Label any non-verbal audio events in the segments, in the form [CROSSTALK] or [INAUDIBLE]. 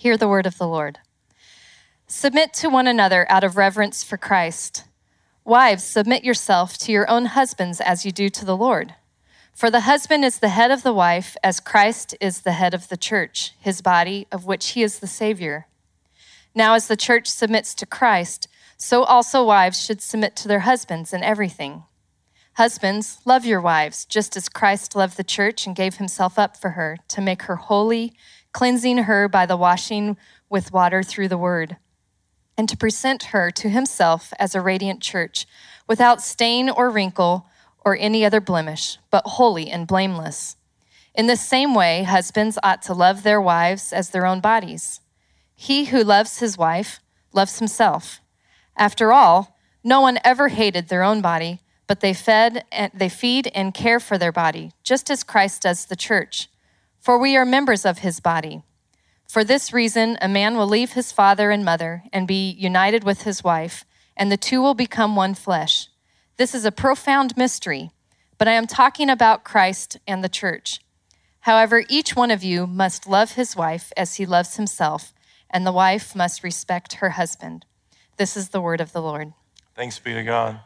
Hear the word of the Lord. Submit to one another out of reverence for Christ. Wives, submit yourself to your own husbands as you do to the Lord. For the husband is the head of the wife, as Christ is the head of the church, his body, of which he is the Savior. Now, as the church submits to Christ, so also wives should submit to their husbands in everything. Husbands, love your wives, just as Christ loved the church and gave himself up for her, to make her holy cleansing her by the washing with water through the word, and to present her to himself as a radiant church, without stain or wrinkle or any other blemish, but holy and blameless. In the same way, husbands ought to love their wives as their own bodies. He who loves his wife loves himself. After all, no one ever hated their own body, but they fed and they feed and care for their body, just as Christ does the church for we are members of his body. For this reason, a man will leave his father and mother and be united with his wife, and the two will become one flesh. This is a profound mystery, but I am talking about Christ and the church. However, each one of you must love his wife as he loves himself, and the wife must respect her husband. This is the word of the Lord. Thanks be to God.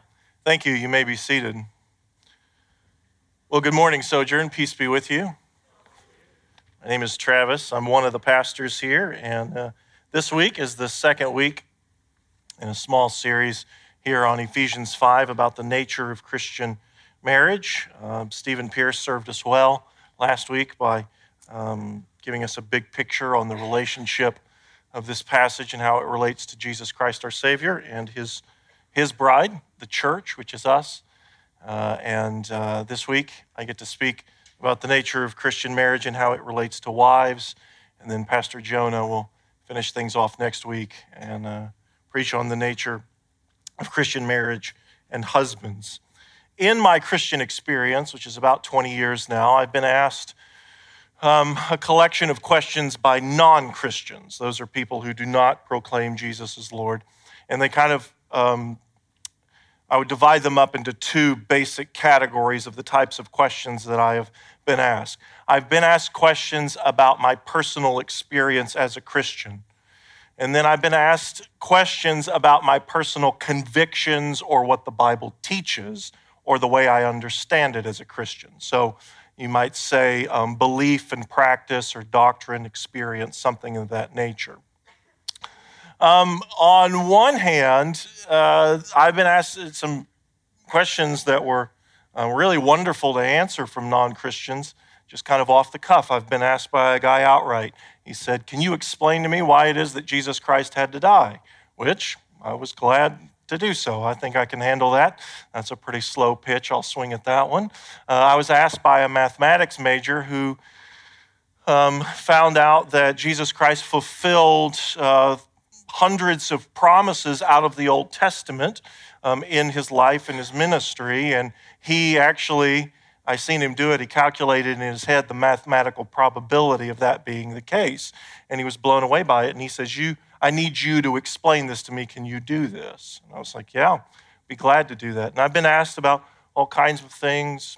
Thank you. You may be seated. Well, good morning, Sojourn. Peace be with you. My name is Travis. I'm one of the pastors here, and uh, this week is the second week in a small series here on Ephesians 5 about the nature of Christian marriage. Uh, Stephen Pierce served us well last week by um, giving us a big picture on the relationship of this passage and how it relates to Jesus Christ, our Savior, and his, his bride, the church, which is us. Uh, and uh, this week, I get to speak about the nature of Christian marriage and how it relates to wives. And then Pastor Jonah will finish things off next week and uh, preach on the nature of Christian marriage and husbands. In my Christian experience, which is about 20 years now, I've been asked um, a collection of questions by non Christians. Those are people who do not proclaim Jesus as Lord. And they kind of um, I would divide them up into two basic categories of the types of questions that I have been asked. I've been asked questions about my personal experience as a Christian. And then I've been asked questions about my personal convictions or what the Bible teaches or the way I understand it as a Christian. So you might say um, belief and practice or doctrine, experience, something of that nature. Um, on one hand, uh, I've been asked some questions that were uh, really wonderful to answer from non Christians, just kind of off the cuff. I've been asked by a guy outright. He said, Can you explain to me why it is that Jesus Christ had to die? Which I was glad to do so. I think I can handle that. That's a pretty slow pitch. I'll swing at that one. Uh, I was asked by a mathematics major who um, found out that Jesus Christ fulfilled uh, hundreds of promises out of the Old Testament um, in his life and his ministry. And he actually, I seen him do it, he calculated in his head the mathematical probability of that being the case. And he was blown away by it. And he says, You, I need you to explain this to me. Can you do this? And I was like, Yeah, be glad to do that. And I've been asked about all kinds of things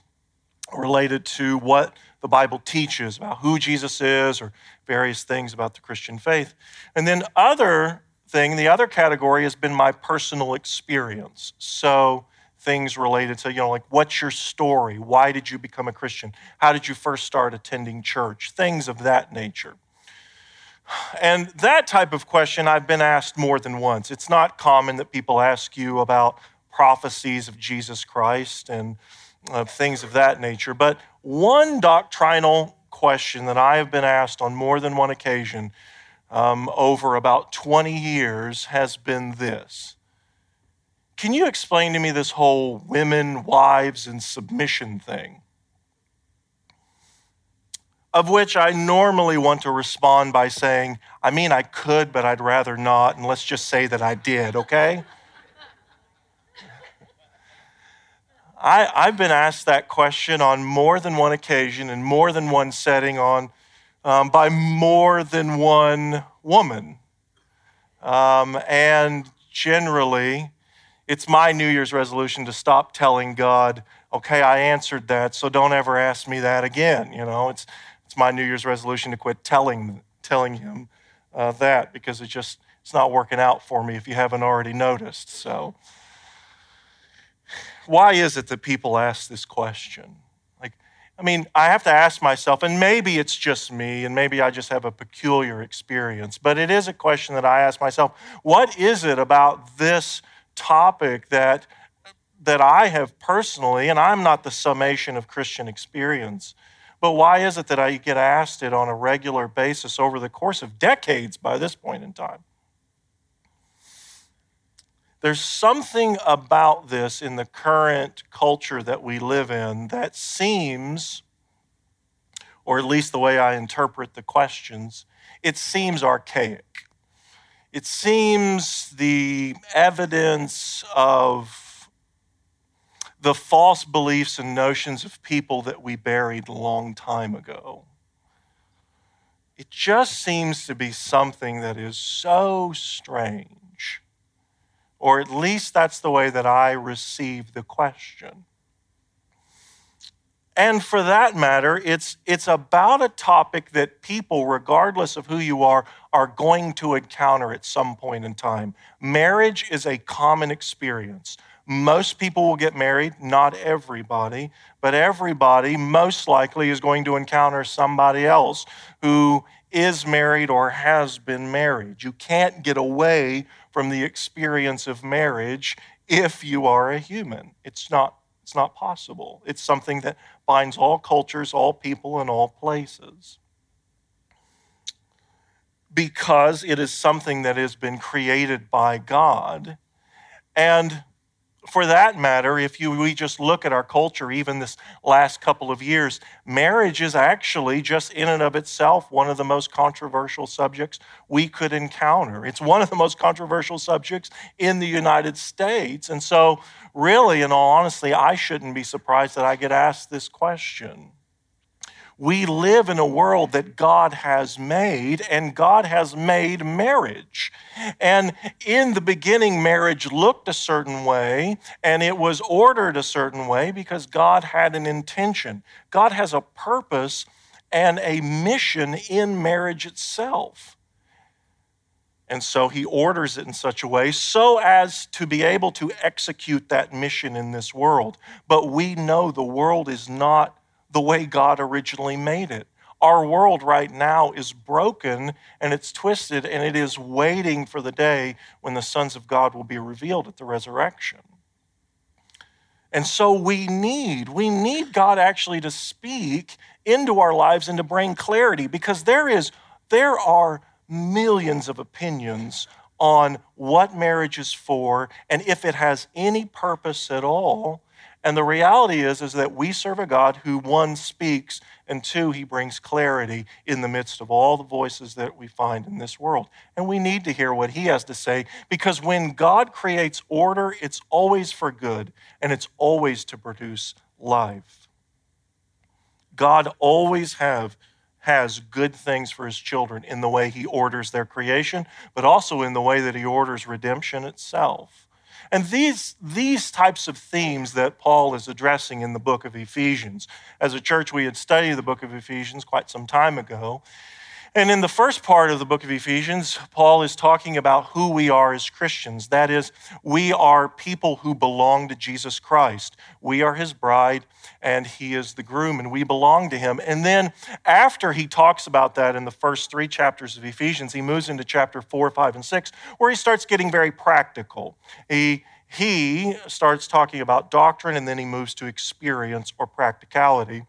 related to what the Bible teaches about who Jesus is or various things about the Christian faith. And then other thing, the other category has been my personal experience. So things related to, you know, like what's your story? Why did you become a Christian? How did you first start attending church? Things of that nature. And that type of question I've been asked more than once. It's not common that people ask you about prophecies of Jesus Christ and uh, things of that nature. But one doctrinal question that I have been asked on more than one occasion um, over about 20 years has been this Can you explain to me this whole women, wives, and submission thing? Of which I normally want to respond by saying, I mean, I could, but I'd rather not, and let's just say that I did, okay? I, I've been asked that question on more than one occasion in more than one setting on um, by more than one woman. Um, and generally, it's my New Year's resolution to stop telling God, okay, I answered that, so don't ever ask me that again. You know, it's, it's my New Year's resolution to quit telling, telling Him uh, that because it just it's not working out for me if you haven't already noticed. So, why is it that people ask this question? Like, I mean, I have to ask myself, and maybe it's just me, and maybe I just have a peculiar experience, but it is a question that I ask myself what is it about this topic that? That I have personally, and I'm not the summation of Christian experience, but why is it that I get asked it on a regular basis over the course of decades by this point in time? There's something about this in the current culture that we live in that seems, or at least the way I interpret the questions, it seems archaic. It seems the evidence of the false beliefs and notions of people that we buried a long time ago. It just seems to be something that is so strange or at least that's the way that I receive the question. And for that matter, it's, it's about a topic that people, regardless of who you are, are going to encounter at some point in time. Marriage is a common experience. Most people will get married, not everybody, but everybody most likely is going to encounter somebody else who is married or has been married. You can't get away from the experience of marriage if you are a human. It's not, it's not possible. It's something that binds all cultures, all people, and all places. Because it is something that has been created by God. And for that matter, if you, we just look at our culture, even this last couple of years, marriage is actually just in and of itself one of the most controversial subjects we could encounter. It's one of the most controversial subjects in the United States. And so, really, in all honesty, I shouldn't be surprised that I get asked this question. We live in a world that God has made, and God has made marriage. And in the beginning, marriage looked a certain way, and it was ordered a certain way because God had an intention. God has a purpose and a mission in marriage itself. And so he orders it in such a way so as to be able to execute that mission in this world. But we know the world is not the way God originally made it. Our world right now is broken and it's twisted, and it is waiting for the day when the sons of God will be revealed at the resurrection. And so we need, we need God actually to speak into our lives and to bring clarity because there is, there are millions of opinions on what marriage is for and if it has any purpose at all. And the reality is, is that we serve a God who, one, speaks, and two, he brings clarity in the midst of all the voices that we find in this world. And we need to hear what he has to say because when God creates order, it's always for good and it's always to produce life. God always have has good things for his children in the way he orders their creation, but also in the way that he orders redemption itself. And these, these types of themes that Paul is addressing in the book of Ephesians. As a church, we had studied the book of Ephesians quite some time ago. And in the first part of the book of Ephesians, Paul is talking about who we are as Christians. That is, we are people who belong to Jesus Christ. We are his bride, and he is the groom, and we belong to him. And then, after he talks about that in the first three chapters of Ephesians, he moves into chapter four, five, and six, where he starts getting very practical. He he starts talking about doctrine and then he moves to experience or practicality.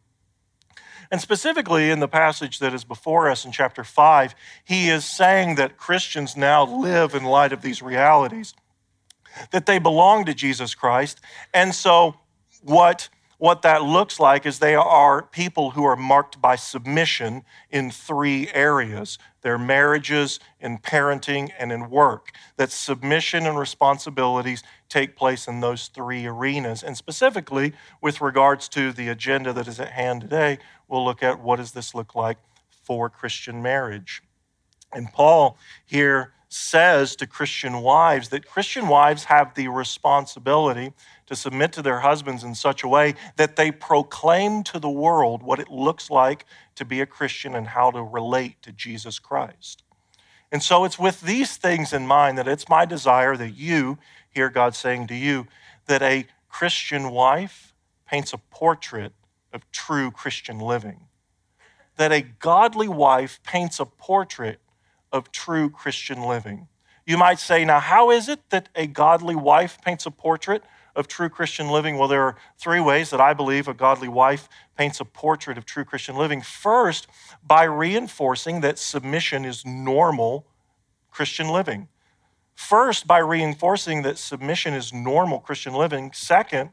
And specifically in the passage that is before us in chapter 5, he is saying that Christians now live in light of these realities, that they belong to Jesus Christ. And so, what what that looks like is they are people who are marked by submission in three areas their marriages, in parenting, and in work. That submission and responsibilities take place in those three arenas. And specifically, with regards to the agenda that is at hand today, we'll look at what does this look like for Christian marriage. And Paul here says to Christian wives that Christian wives have the responsibility to submit to their husbands in such a way that they proclaim to the world what it looks like to be a Christian and how to relate to Jesus Christ. And so it's with these things in mind that it's my desire that you hear God saying to you that a Christian wife paints a portrait of true Christian living. That a godly wife paints a portrait of true Christian living. You might say, now, how is it that a godly wife paints a portrait of true Christian living? Well, there are three ways that I believe a godly wife paints a portrait of true Christian living. First, by reinforcing that submission is normal Christian living. First, by reinforcing that submission is normal Christian living. Second,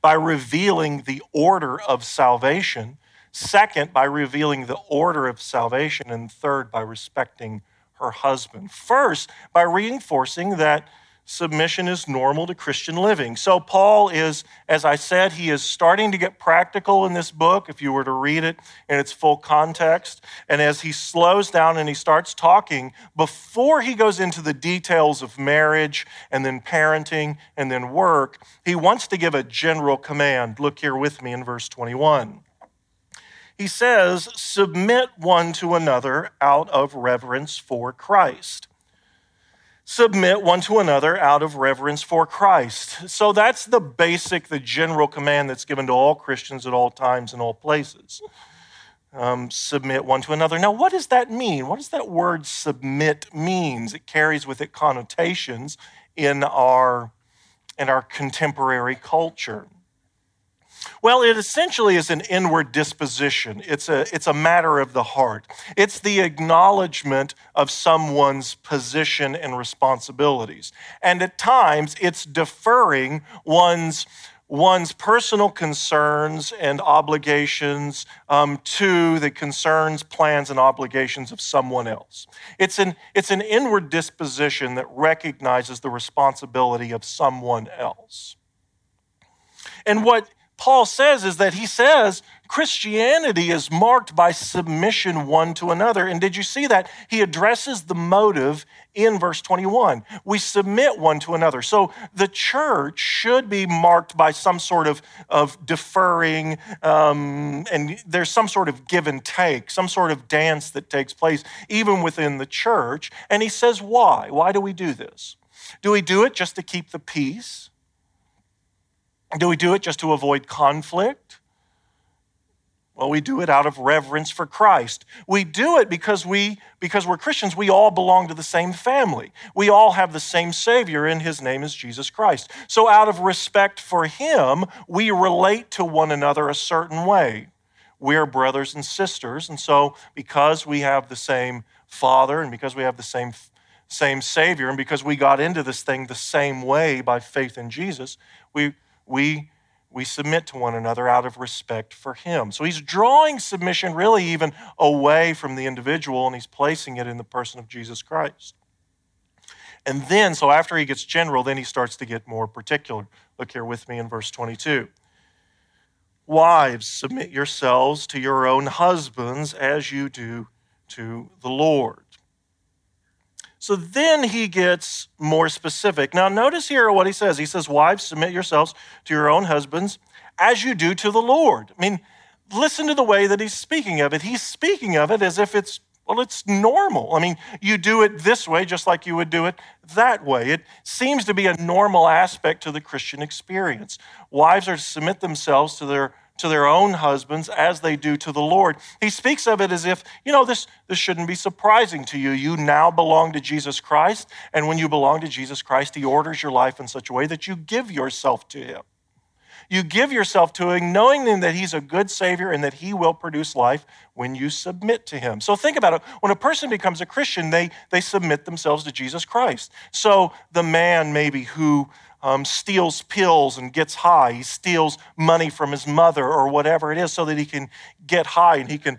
by revealing the order of salvation. Second, by revealing the order of salvation. And third, by respecting her husband. First, by reinforcing that submission is normal to Christian living. So, Paul is, as I said, he is starting to get practical in this book, if you were to read it in its full context. And as he slows down and he starts talking, before he goes into the details of marriage and then parenting and then work, he wants to give a general command. Look here with me in verse 21 he says, Submit one to another out of reverence for Christ. Submit one to another out of reverence for Christ. So that's the basic, the general command that's given to all Christians at all times and all places. Um, submit one to another. Now, what does that mean? What does that word submit means? It carries with it connotations in our in our contemporary culture. Well, it essentially is an inward disposition. It's a, it's a matter of the heart. It's the acknowledgement of someone's position and responsibilities. And at times, it's deferring one's, one's personal concerns and obligations um, to the concerns, plans, and obligations of someone else. It's an, it's an inward disposition that recognizes the responsibility of someone else. And what Paul says is that he says Christianity is marked by submission one to another. And did you see that? He addresses the motive in verse 21. We submit one to another. So the church should be marked by some sort of, of deferring, um, and there's some sort of give and take, some sort of dance that takes place even within the church. And he says, why? Why do we do this? Do we do it just to keep the peace? Do we do it just to avoid conflict? Well, we do it out of reverence for Christ. We do it because we because we're Christians, we all belong to the same family. We all have the same savior and his name is Jesus Christ. So out of respect for him, we relate to one another a certain way. We're brothers and sisters, and so because we have the same father and because we have the same same savior and because we got into this thing the same way by faith in Jesus, we we, we submit to one another out of respect for Him. So he's drawing submission really even away from the individual and he's placing it in the person of Jesus Christ. And then, so after he gets general, then he starts to get more particular. Look here with me in verse 22. Wives, submit yourselves to your own husbands as you do to the Lord. So then he gets more specific. Now, notice here what he says. He says, Wives, submit yourselves to your own husbands as you do to the Lord. I mean, listen to the way that he's speaking of it. He's speaking of it as if it's, well, it's normal. I mean, you do it this way just like you would do it that way. It seems to be a normal aspect to the Christian experience. Wives are to submit themselves to their to their own husbands as they do to the Lord. He speaks of it as if, you know, this, this shouldn't be surprising to you. You now belong to Jesus Christ. And when you belong to Jesus Christ, He orders your life in such a way that you give yourself to Him. You give yourself to Him, knowing then that He's a good Savior and that He will produce life when you submit to Him. So think about it. When a person becomes a Christian, they, they submit themselves to Jesus Christ. So the man, maybe, who um, steals pills and gets high. He steals money from his mother or whatever it is so that he can get high and he can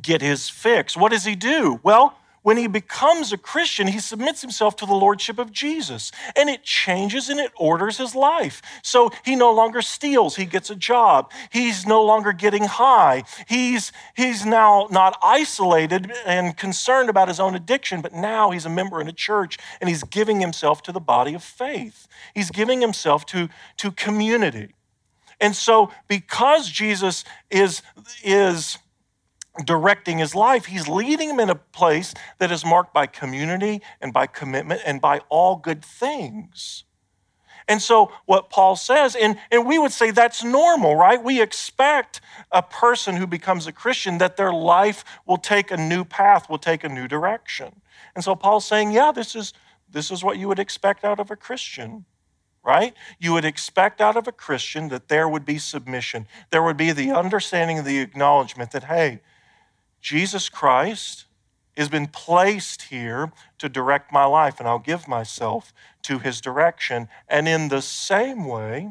get his fix. What does he do? Well, when he becomes a Christian, he submits himself to the lordship of Jesus and it changes and it orders his life. So he no longer steals, he gets a job. He's no longer getting high. He's, he's now not isolated and concerned about his own addiction, but now he's a member in a church and he's giving himself to the body of faith. He's giving himself to, to community. And so, because Jesus is, is directing his life. He's leading him in a place that is marked by community and by commitment and by all good things. And so, what Paul says, and, and we would say that's normal, right? We expect a person who becomes a Christian that their life will take a new path, will take a new direction. And so, Paul's saying, yeah, this is, this is what you would expect out of a Christian right? You would expect out of a Christian that there would be submission. There would be the understanding the acknowledgement that, hey, Jesus Christ has been placed here to direct my life, and I'll give myself to his direction. And in the same way,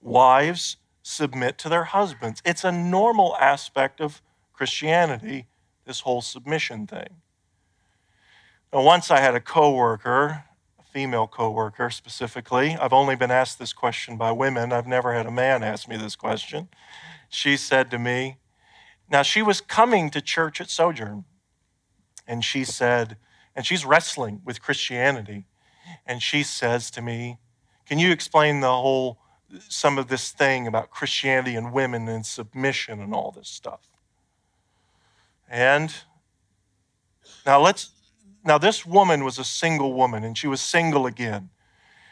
wives submit to their husbands. It's a normal aspect of Christianity, this whole submission thing. Now, once I had a coworker, a female coworker specifically. I've only been asked this question by women. I've never had a man ask me this question. She said to me, now, she was coming to church at Sojourn, and she said, and she's wrestling with Christianity. And she says to me, Can you explain the whole, some of this thing about Christianity and women and submission and all this stuff? And now let's, now this woman was a single woman, and she was single again.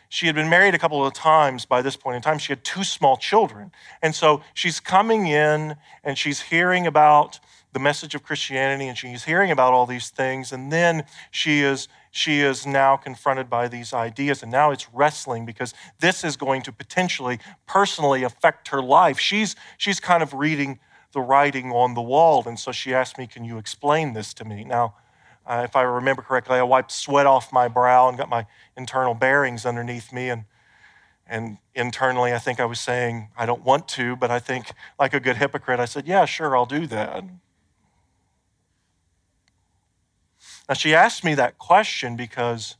She had been married a couple of times by this point in time. She had two small children. And so she's coming in and she's hearing about the message of Christianity and she's hearing about all these things. And then she is, she is now confronted by these ideas. And now it's wrestling because this is going to potentially personally affect her life. She's, she's kind of reading the writing on the wall. And so she asked me, Can you explain this to me? Now, uh, if I remember correctly, I wiped sweat off my brow and got my internal bearings underneath me. And, and internally, I think I was saying, I don't want to, but I think, like a good hypocrite, I said, Yeah, sure, I'll do that. Now, she asked me that question because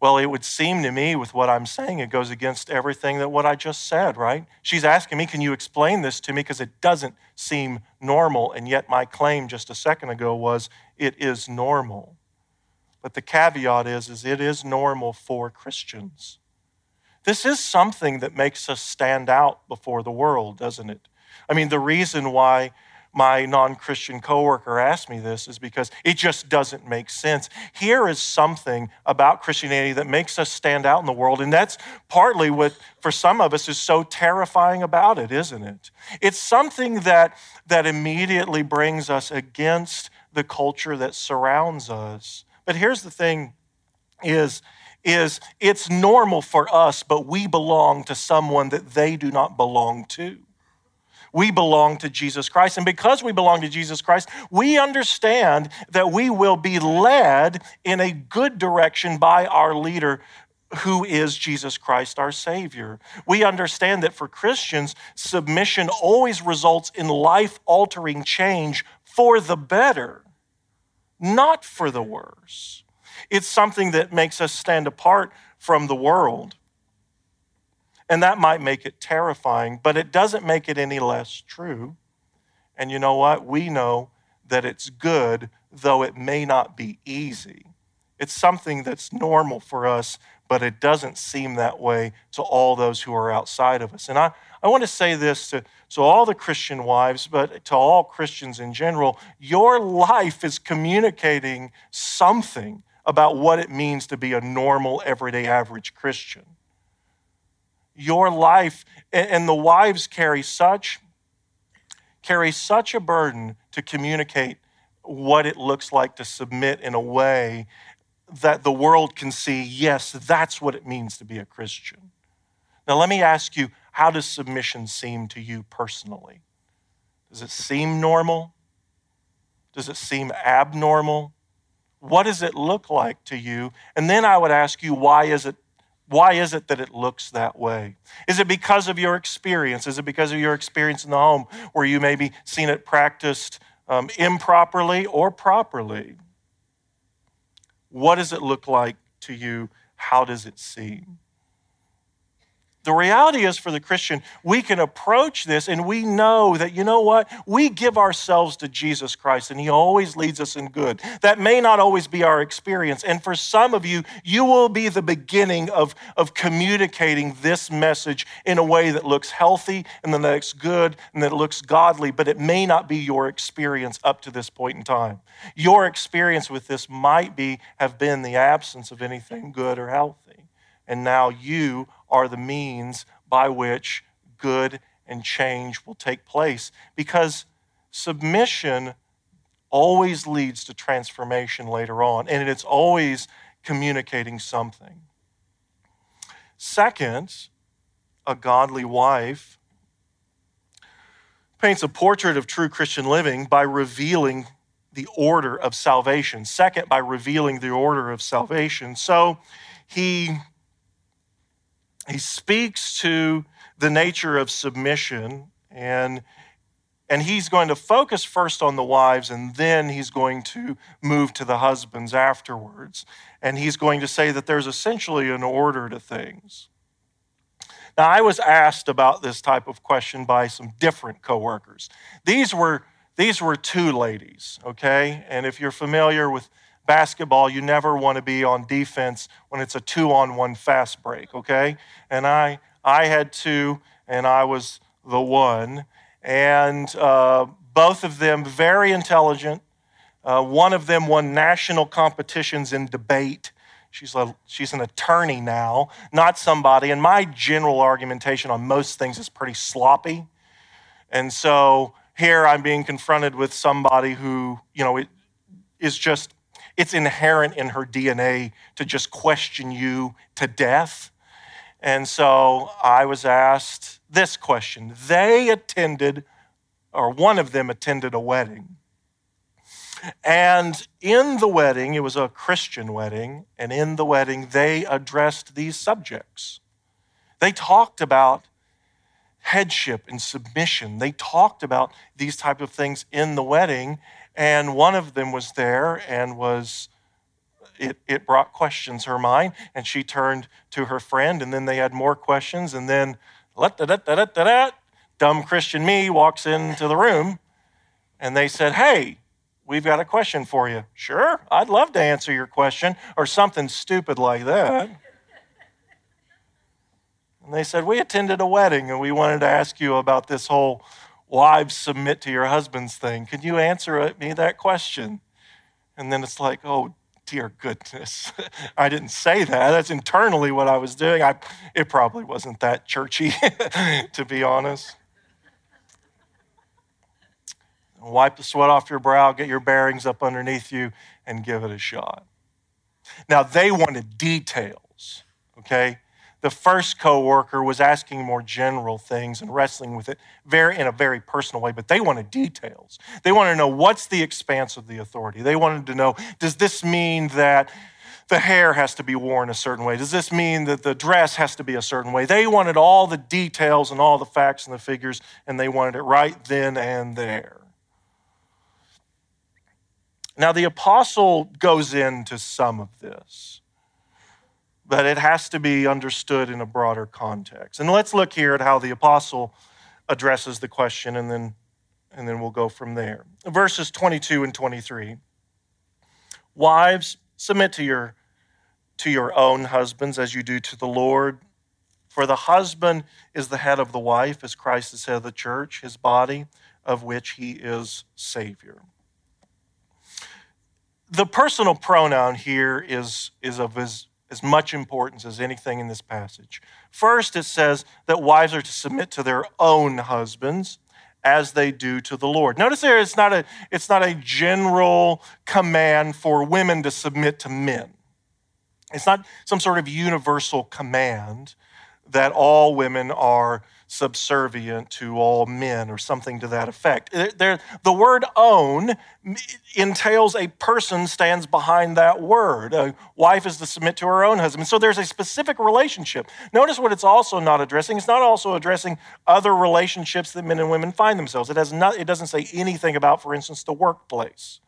well, it would seem to me with what I'm saying, it goes against everything that what I just said, right? She's asking me, can you explain this to me? Because it doesn't seem normal. And yet, my claim just a second ago was it is normal. But the caveat is, is it is normal for Christians. This is something that makes us stand out before the world, doesn't it? I mean, the reason why my non Christian coworker asked me this is because it just doesn't make sense. Here is something about Christianity that makes us stand out in the world, and that's partly what, for some of us, is so terrifying about it, isn't it? It's something that, that immediately brings us against the culture that surrounds us. But here's the thing is, is it's normal for us, but we belong to someone that they do not belong to. We belong to Jesus Christ. And because we belong to Jesus Christ, we understand that we will be led in a good direction by our leader, who is Jesus Christ, our Savior. We understand that for Christians, submission always results in life altering change for the better, not for the worse. It's something that makes us stand apart from the world. And that might make it terrifying, but it doesn't make it any less true. And you know what? We know that it's good, though it may not be easy. It's something that's normal for us, but it doesn't seem that way to all those who are outside of us. And I, I want to say this to, to all the Christian wives, but to all Christians in general your life is communicating something about what it means to be a normal, everyday, average Christian. Your life and the wives carry such carry such a burden to communicate what it looks like to submit in a way that the world can see yes that's what it means to be a christian. Now let me ask you how does submission seem to you personally does it seem normal does it seem abnormal what does it look like to you and then i would ask you why is it why is it that it looks that way? Is it because of your experience? Is it because of your experience in the home where you maybe seen it practiced um, improperly or properly? What does it look like to you? How does it seem? The reality is for the Christian, we can approach this and we know that, you know what? We give ourselves to Jesus Christ and He always leads us in good. That may not always be our experience. And for some of you, you will be the beginning of, of communicating this message in a way that looks healthy and then that looks good and that looks godly, but it may not be your experience up to this point in time. Your experience with this might be have been the absence of anything good or healthy. And now you are the means by which good and change will take place because submission always leads to transformation later on, and it's always communicating something. Second, a godly wife paints a portrait of true Christian living by revealing the order of salvation. Second, by revealing the order of salvation. So he he speaks to the nature of submission and and he's going to focus first on the wives and then he's going to move to the husbands afterwards. And he's going to say that there's essentially an order to things. Now i was asked about this type of question by some different coworkers. These were these were two ladies okay? And if you're familiar with basketball, you never want to be on defense when it's a two on one fast break, okay? And I, I had two, and I was the one. And uh, both of them very intelligent. Uh, one of them won national competitions in debate. She's, a, she's an attorney now, not somebody. And my general argumentation on most things is pretty sloppy. And so here I'm being confronted with somebody who, you know, it is just it's inherent in her DNA to just question you to death. And so I was asked this question. They attended, or one of them attended a wedding. And in the wedding, it was a Christian wedding, and in the wedding, they addressed these subjects. They talked about headship and submission. They talked about these type of things in the wedding, and one of them was there and was it, it brought questions her mind and she turned to her friend and then they had more questions and then da da da da da, dumb christian me walks into the room and they said hey we've got a question for you. Sure i'd love to answer your question or something stupid like that. And they said we attended a wedding and we wanted to ask you about this whole wives submit to your husbands thing. Can you answer me that question? And then it's like, oh, dear goodness. [LAUGHS] I didn't say that. That's internally what I was doing. I, it probably wasn't that churchy, [LAUGHS] to be honest. Wipe the sweat off your brow, get your bearings up underneath you, and give it a shot. Now, they wanted details, okay? The first coworker was asking more general things and wrestling with it very in a very personal way, but they wanted details. They wanted to know what's the expanse of the authority. They wanted to know, does this mean that the hair has to be worn a certain way? Does this mean that the dress has to be a certain way? They wanted all the details and all the facts and the figures, and they wanted it right then and there. Now, the apostle goes into some of this but it has to be understood in a broader context. And let's look here at how the apostle addresses the question, and then, and then we'll go from there. Verses 22 and 23. Wives, submit to your, to your own husbands as you do to the Lord. For the husband is the head of the wife, as Christ is head of the church, his body, of which he is Savior. The personal pronoun here is, is of his as much importance as anything in this passage. First, it says that wives are to submit to their own husbands as they do to the Lord. Notice there it's not a, it's not a general command for women to submit to men. It's not some sort of universal command that all women are subservient to all men or something to that effect. There, the word own entails a person stands behind that word. A wife is to submit to her own husband. So there's a specific relationship. Notice what it's also not addressing. It's not also addressing other relationships that men and women find themselves. It, has not, it doesn't say anything about, for instance, the workplace.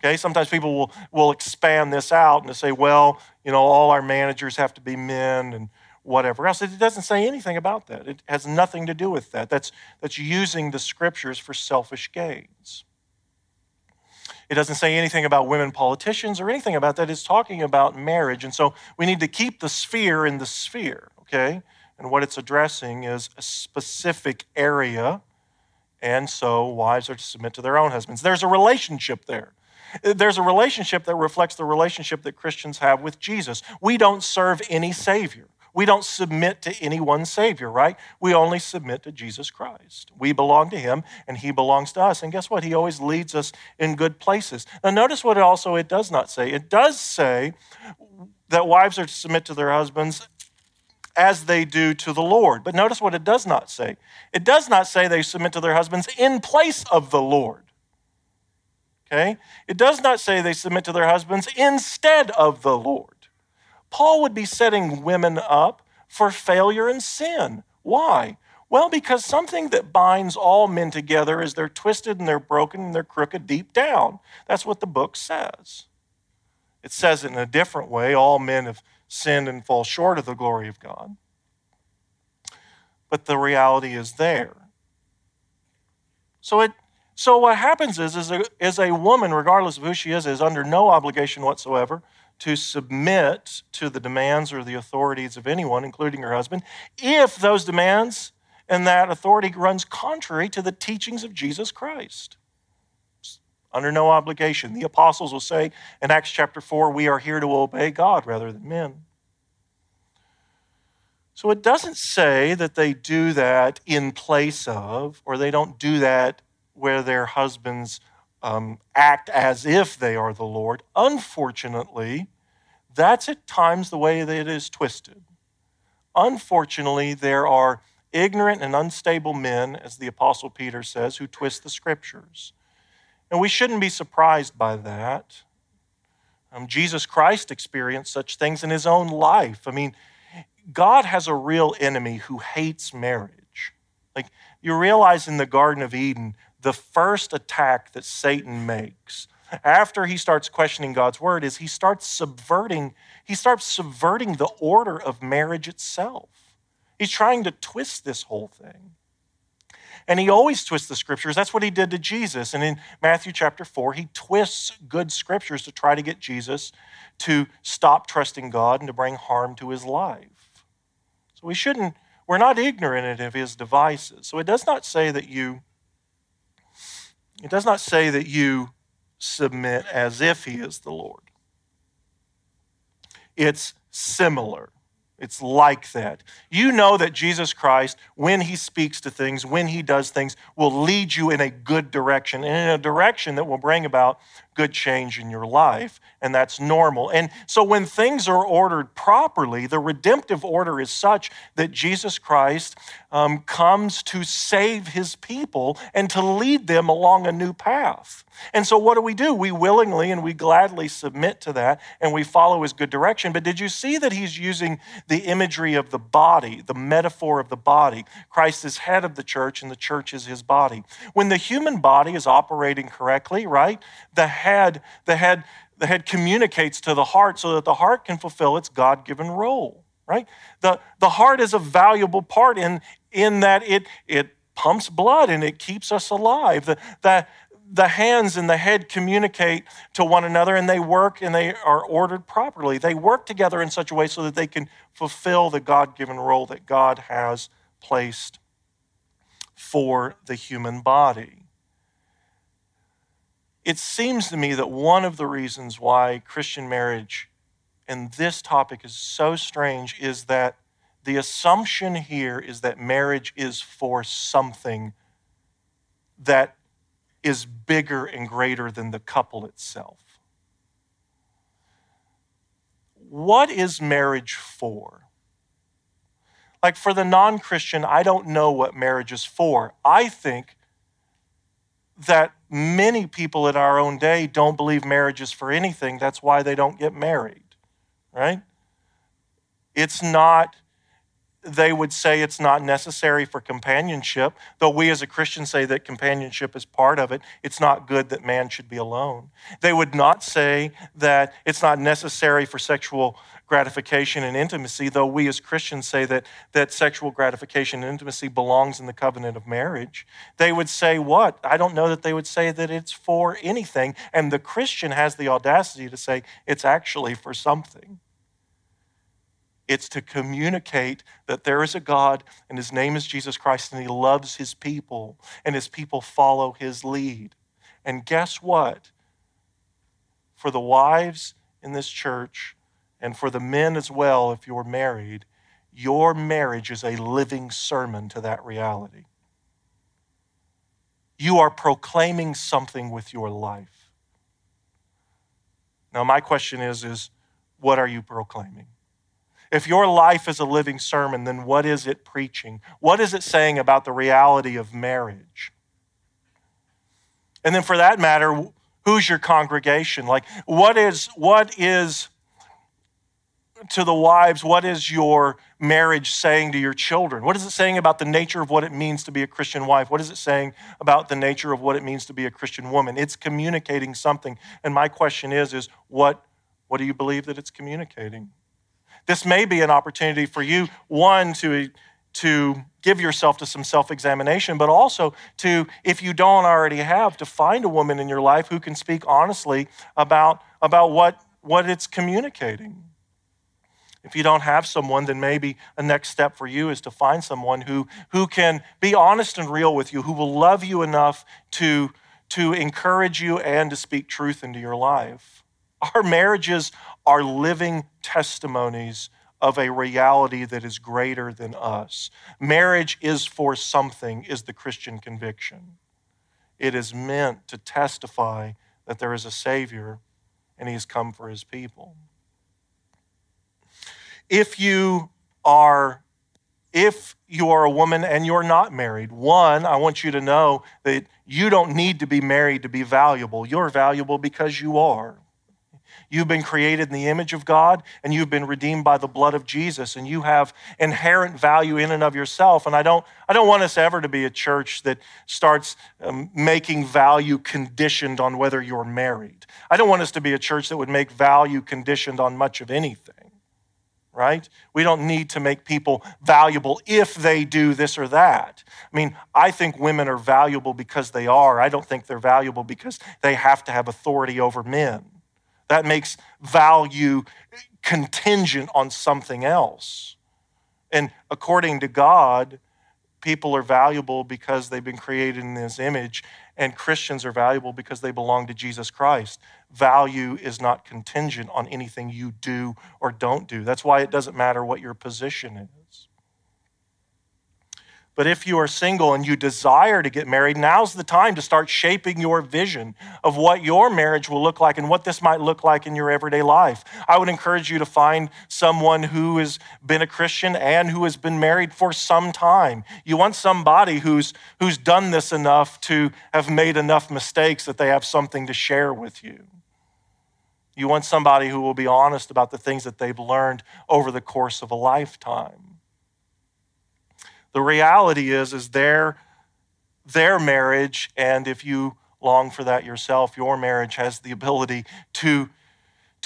Okay, sometimes people will, will expand this out and to say, well, you know, all our managers have to be men and whatever else. It doesn't say anything about that. It has nothing to do with that. That's, that's using the scriptures for selfish gains. It doesn't say anything about women politicians or anything about that. It's talking about marriage. And so we need to keep the sphere in the sphere, okay? And what it's addressing is a specific area. And so wives are to submit to their own husbands. There's a relationship there. There's a relationship that reflects the relationship that Christians have with Jesus. We don't serve any Savior. We don't submit to any one Savior, right? We only submit to Jesus Christ. We belong to Him and He belongs to us. And guess what? He always leads us in good places. Now, notice what also it does not say. It does say that wives are to submit to their husbands as they do to the Lord. But notice what it does not say. It does not say they submit to their husbands in place of the Lord. Okay? It does not say they submit to their husbands instead of the Lord. Paul would be setting women up for failure and sin. Why? Well, because something that binds all men together is they're twisted and they're broken and they're crooked deep down. That's what the book says. It says it in a different way all men have sinned and fall short of the glory of God. But the reality is there. So it so what happens is, is a, is a woman, regardless of who she is, is under no obligation whatsoever to submit to the demands or the authorities of anyone, including her husband, if those demands and that authority runs contrary to the teachings of Jesus Christ. Under no obligation. The apostles will say in Acts chapter 4, we are here to obey God rather than men. So it doesn't say that they do that in place of, or they don't do that where their husbands um, act as if they are the Lord. Unfortunately, that's at times the way that it is twisted. Unfortunately, there are ignorant and unstable men, as the Apostle Peter says, who twist the scriptures. And we shouldn't be surprised by that. Um, Jesus Christ experienced such things in his own life. I mean, God has a real enemy who hates marriage. Like, you realize in the Garden of Eden, the first attack that Satan makes after he starts questioning God's word is he starts subverting he starts subverting the order of marriage itself. He's trying to twist this whole thing. And he always twists the scriptures. That's what he did to Jesus. And in Matthew chapter 4, he twists good scriptures to try to get Jesus to stop trusting God and to bring harm to his life. So we shouldn't, we're not ignorant of his devices. So it does not say that you it does not say that you submit as if he is the Lord. It's similar. It's like that. You know that Jesus Christ, when he speaks to things, when he does things, will lead you in a good direction and in a direction that will bring about good change in your life. And that's normal. And so when things are ordered properly, the redemptive order is such that Jesus Christ um, comes to save his people and to lead them along a new path. And so, what do we do? We willingly and we gladly submit to that and we follow his good direction. But did you see that he's using the imagery of the body, the metaphor of the body? Christ is head of the church and the church is his body. When the human body is operating correctly, right, the head, the head, the head communicates to the heart so that the heart can fulfill its God given role, right? The, the heart is a valuable part in, in that it, it pumps blood and it keeps us alive. The, the, the hands and the head communicate to one another and they work and they are ordered properly. They work together in such a way so that they can fulfill the God given role that God has placed for the human body. It seems to me that one of the reasons why Christian marriage and this topic is so strange is that the assumption here is that marriage is for something that is bigger and greater than the couple itself. What is marriage for? Like for the non Christian, I don't know what marriage is for. I think that many people in our own day don't believe marriage is for anything. That's why they don't get married, right? It's not they would say it's not necessary for companionship, though we as a Christian say that companionship is part of it. It's not good that man should be alone. They would not say that it's not necessary for sexual gratification and intimacy, though we as Christians say that, that sexual gratification and intimacy belongs in the covenant of marriage. They would say what? I don't know that they would say that it's for anything. And the Christian has the audacity to say it's actually for something. It's to communicate that there is a God and his name is Jesus Christ and he loves his people and his people follow his lead. And guess what? For the wives in this church and for the men as well, if you're married, your marriage is a living sermon to that reality. You are proclaiming something with your life. Now, my question is, is what are you proclaiming? If your life is a living sermon, then what is it preaching? What is it saying about the reality of marriage? And then for that matter, who's your congregation? Like what is what is to the wives, what is your marriage saying to your children? What is it saying about the nature of what it means to be a Christian wife? What is it saying about the nature of what it means to be a Christian woman? It's communicating something. And my question is is what what do you believe that it's communicating? This may be an opportunity for you, one, to, to give yourself to some self examination, but also to, if you don't already have, to find a woman in your life who can speak honestly about, about what, what it's communicating. If you don't have someone, then maybe a next step for you is to find someone who, who can be honest and real with you, who will love you enough to, to encourage you and to speak truth into your life. Our marriages are living testimonies of a reality that is greater than us. Marriage is for something, is the Christian conviction. It is meant to testify that there is a Savior and He has come for His people. If you are if you are a woman and you're not married, one, I want you to know that you don't need to be married to be valuable. You're valuable because you are. You've been created in the image of God and you've been redeemed by the blood of Jesus and you have inherent value in and of yourself. And I don't, I don't want us ever to be a church that starts um, making value conditioned on whether you're married. I don't want us to be a church that would make value conditioned on much of anything right? We don't need to make people valuable if they do this or that. I mean, I think women are valuable because they are. I don't think they're valuable because they have to have authority over men. That makes value contingent on something else. And according to God, people are valuable because they've been created in His image, and Christians are valuable because they belong to Jesus Christ. Value is not contingent on anything you do or don't do. That's why it doesn't matter what your position is. But if you are single and you desire to get married, now's the time to start shaping your vision of what your marriage will look like and what this might look like in your everyday life. I would encourage you to find someone who has been a Christian and who has been married for some time. You want somebody who's, who's done this enough to have made enough mistakes that they have something to share with you. You want somebody who will be honest about the things that they've learned over the course of a lifetime. The reality is, is their, their marriage, and if you long for that yourself, your marriage has the ability to,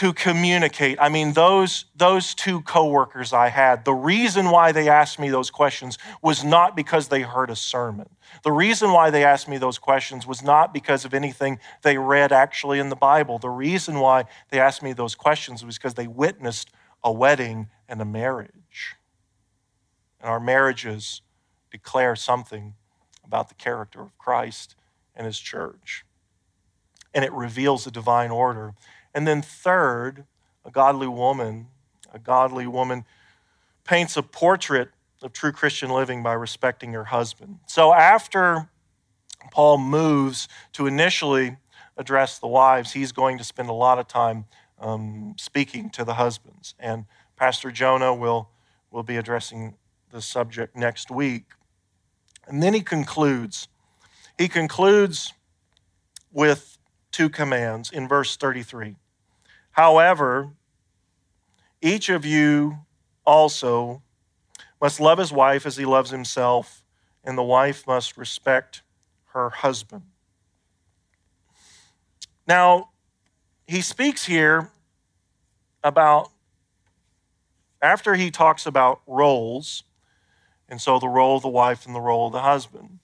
to communicate. I mean, those, those two coworkers I had, the reason why they asked me those questions was not because they heard a sermon. The reason why they asked me those questions was not because of anything they read actually in the Bible. The reason why they asked me those questions was because they witnessed a wedding and a marriage. And our marriages declare something about the character of Christ and his church. And it reveals the divine order. And then, third, a godly woman, a godly woman paints a portrait of true Christian living by respecting her husband. So, after Paul moves to initially address the wives, he's going to spend a lot of time um, speaking to the husbands. And Pastor Jonah will, will be addressing the subject next week. And then he concludes. He concludes with two commands in verse 33. However, each of you also must love his wife as he loves himself, and the wife must respect her husband. Now, he speaks here about after he talks about roles, and so the role of the wife and the role of the husband,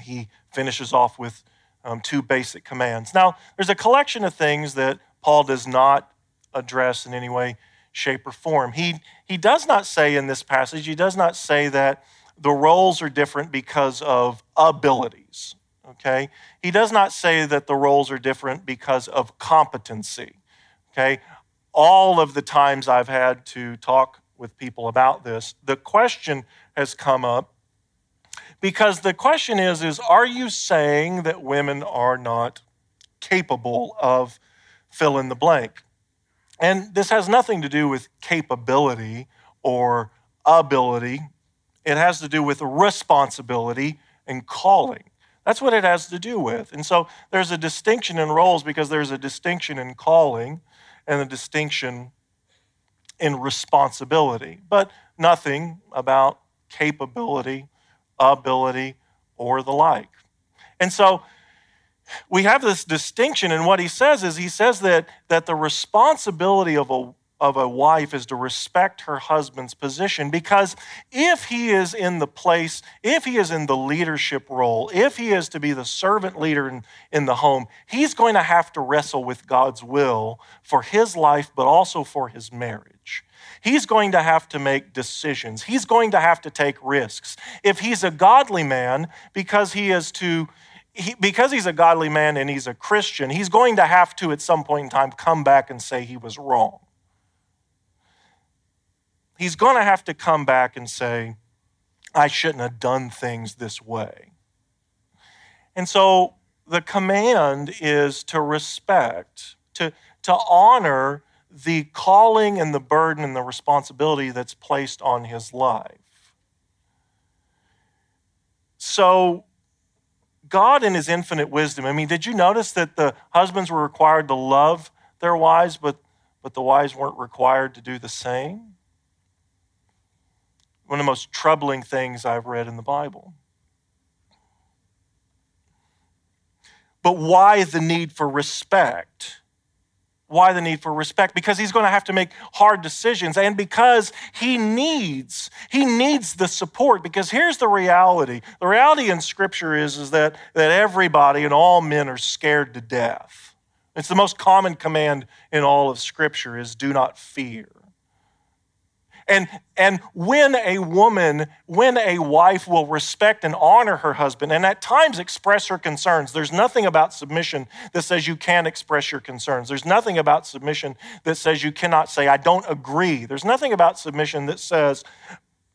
he finishes off with um, two basic commands. Now, there's a collection of things that Paul does not address in any way, shape, or form. He, he does not say in this passage, he does not say that the roles are different because of abilities. Okay? He does not say that the roles are different because of competency. Okay? All of the times I've had to talk with people about this, the question has come up because the question is is are you saying that women are not capable of fill in the blank? And this has nothing to do with capability or ability. It has to do with responsibility and calling. That's what it has to do with. And so there's a distinction in roles because there's a distinction in calling and a distinction in responsibility, but nothing about capability, ability, or the like. And so we have this distinction, and what he says is he says that, that the responsibility of a, of a wife is to respect her husband's position because if he is in the place, if he is in the leadership role, if he is to be the servant leader in, in the home, he's going to have to wrestle with God's will for his life, but also for his marriage. He's going to have to make decisions. He's going to have to take risks. If he's a godly man, because he is to he, because he's a godly man and he's a Christian, he's going to have to at some point in time come back and say he was wrong. He's going to have to come back and say, I shouldn't have done things this way. And so the command is to respect, to, to honor the calling and the burden and the responsibility that's placed on his life. So God, in his infinite wisdom, I mean, did you notice that the husbands were required to love their wives, but, but the wives weren't required to do the same? One of the most troubling things I've read in the Bible. But why the need for respect? Why the need for respect? Because he's going to have to make hard decisions and because he needs, he needs the support. Because here's the reality. The reality in scripture is, is that, that everybody and all men are scared to death. It's the most common command in all of scripture is do not fear. And, and when a woman, when a wife will respect and honor her husband and at times express her concerns, there's nothing about submission that says you can't express your concerns. There's nothing about submission that says you cannot say, I don't agree. There's nothing about submission that says,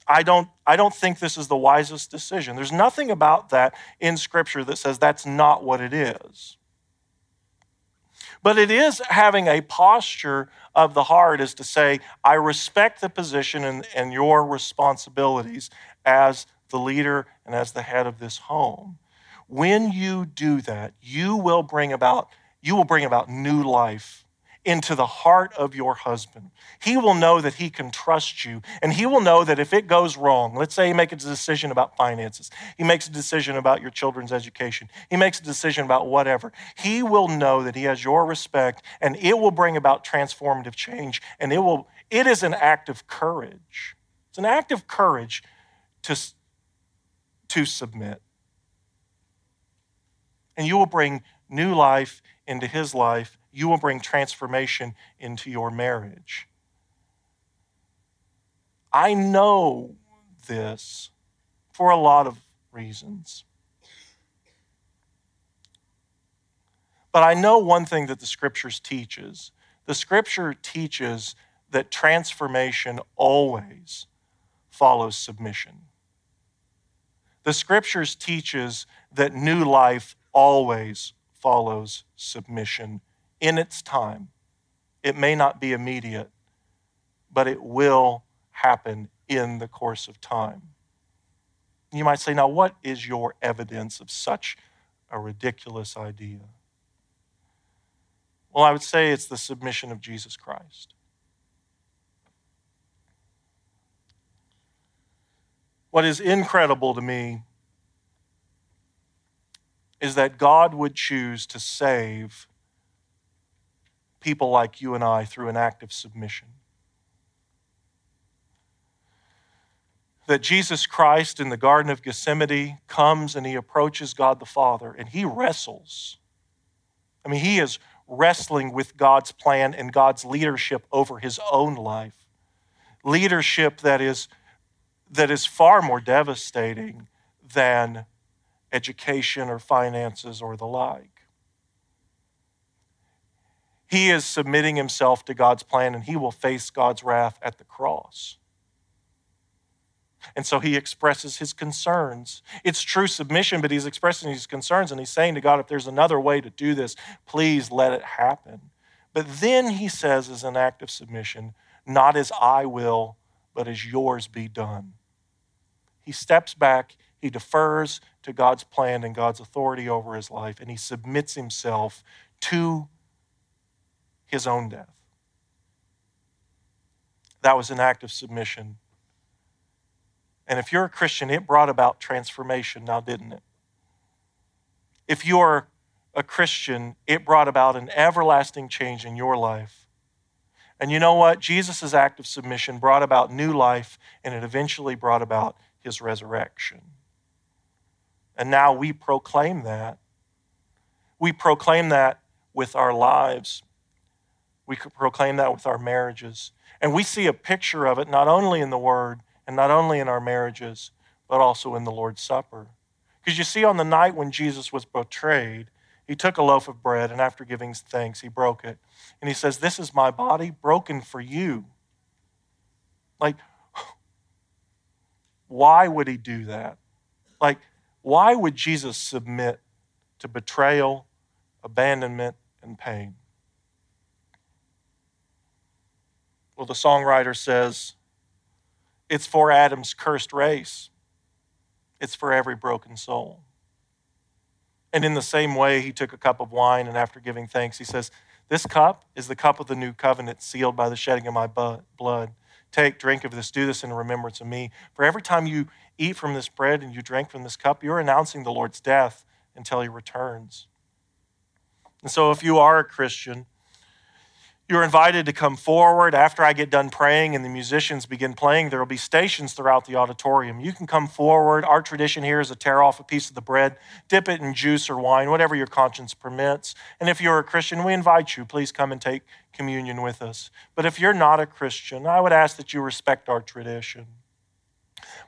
I don't, I don't think this is the wisest decision. There's nothing about that in Scripture that says that's not what it is. But it is having a posture of the heart is to say, I respect the position and, and your responsibilities as the leader and as the head of this home. When you do that, you will bring about, you will bring about new life into the heart of your husband. He will know that he can trust you, and he will know that if it goes wrong, let's say he makes a decision about finances, he makes a decision about your children's education, he makes a decision about whatever, he will know that he has your respect, and it will bring about transformative change, and it will it is an act of courage. It's an act of courage to, to submit. And you will bring new life into his life you will bring transformation into your marriage. I know this for a lot of reasons. But I know one thing that the scriptures teaches. The scripture teaches that transformation always follows submission. The scriptures teaches that new life always follows submission in its time. It may not be immediate, but it will happen in the course of time. You might say, now, what is your evidence of such a ridiculous idea? Well, I would say it's the submission of Jesus Christ. What is incredible to me is that God would choose to save people like you and I through an act of submission. that Jesus Christ in the Garden of Gethsemane comes and he approaches God the Father and he wrestles. I mean, he is wrestling with God's plan and God's leadership over his own life. Leadership that is, that is far more devastating than education or finances or the like. He is submitting himself to God's plan and he will face God's wrath at the cross. And so he expresses his concerns. It's true submission, but he's expressing his concerns and he's saying to God, if there's another way to do this, please let it happen. But then he says, as an act of submission, not as I will, but as yours be done. He steps back, he defers to God's plan and God's authority over his life, and he submits himself to his own death. That was an act of submission and if you're a Christian, it brought about transformation now, didn't it? If you're a Christian, it brought about an everlasting change in your life. And you know what? Jesus' act of submission brought about new life, and it eventually brought about his resurrection. And now we proclaim that. We proclaim that with our lives. We could proclaim that with our marriages. And we see a picture of it not only in the Word, and not only in our marriages, but also in the Lord's Supper. Because you see, on the night when Jesus was betrayed, he took a loaf of bread, and after giving thanks, he broke it. And he says, This is my body broken for you. Like, [SIGHS] why would he do that? Like, why would Jesus submit to betrayal, abandonment, and pain? Well, the songwriter says, it's for Adam's cursed race, it's for every broken soul. And in the same way, he took a cup of wine, and after giving thanks, he says, This cup is the cup of the new covenant sealed by the shedding of my blood. Take, drink of this, do this in remembrance of me. For every time you eat from this bread and you drink from this cup, you're announcing the Lord's death until he returns. And so, if you are a Christian, you're invited to come forward after I get done praying and the musicians begin playing. There will be stations throughout the auditorium. You can come forward. Our tradition here is to tear off a piece of the bread, dip it in juice or wine, whatever your conscience permits. And if you're a Christian, we invite you, please come and take communion with us. But if you're not a Christian, I would ask that you respect our tradition.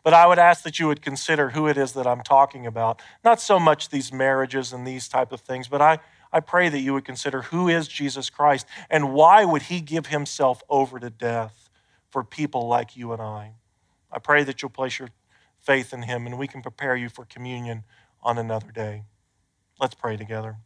But I would ask that you would consider who it is that I'm talking about. Not so much these marriages and these type of things, but I I pray that you would consider who is Jesus Christ and why would he give himself over to death for people like you and I. I pray that you'll place your faith in him and we can prepare you for communion on another day. Let's pray together.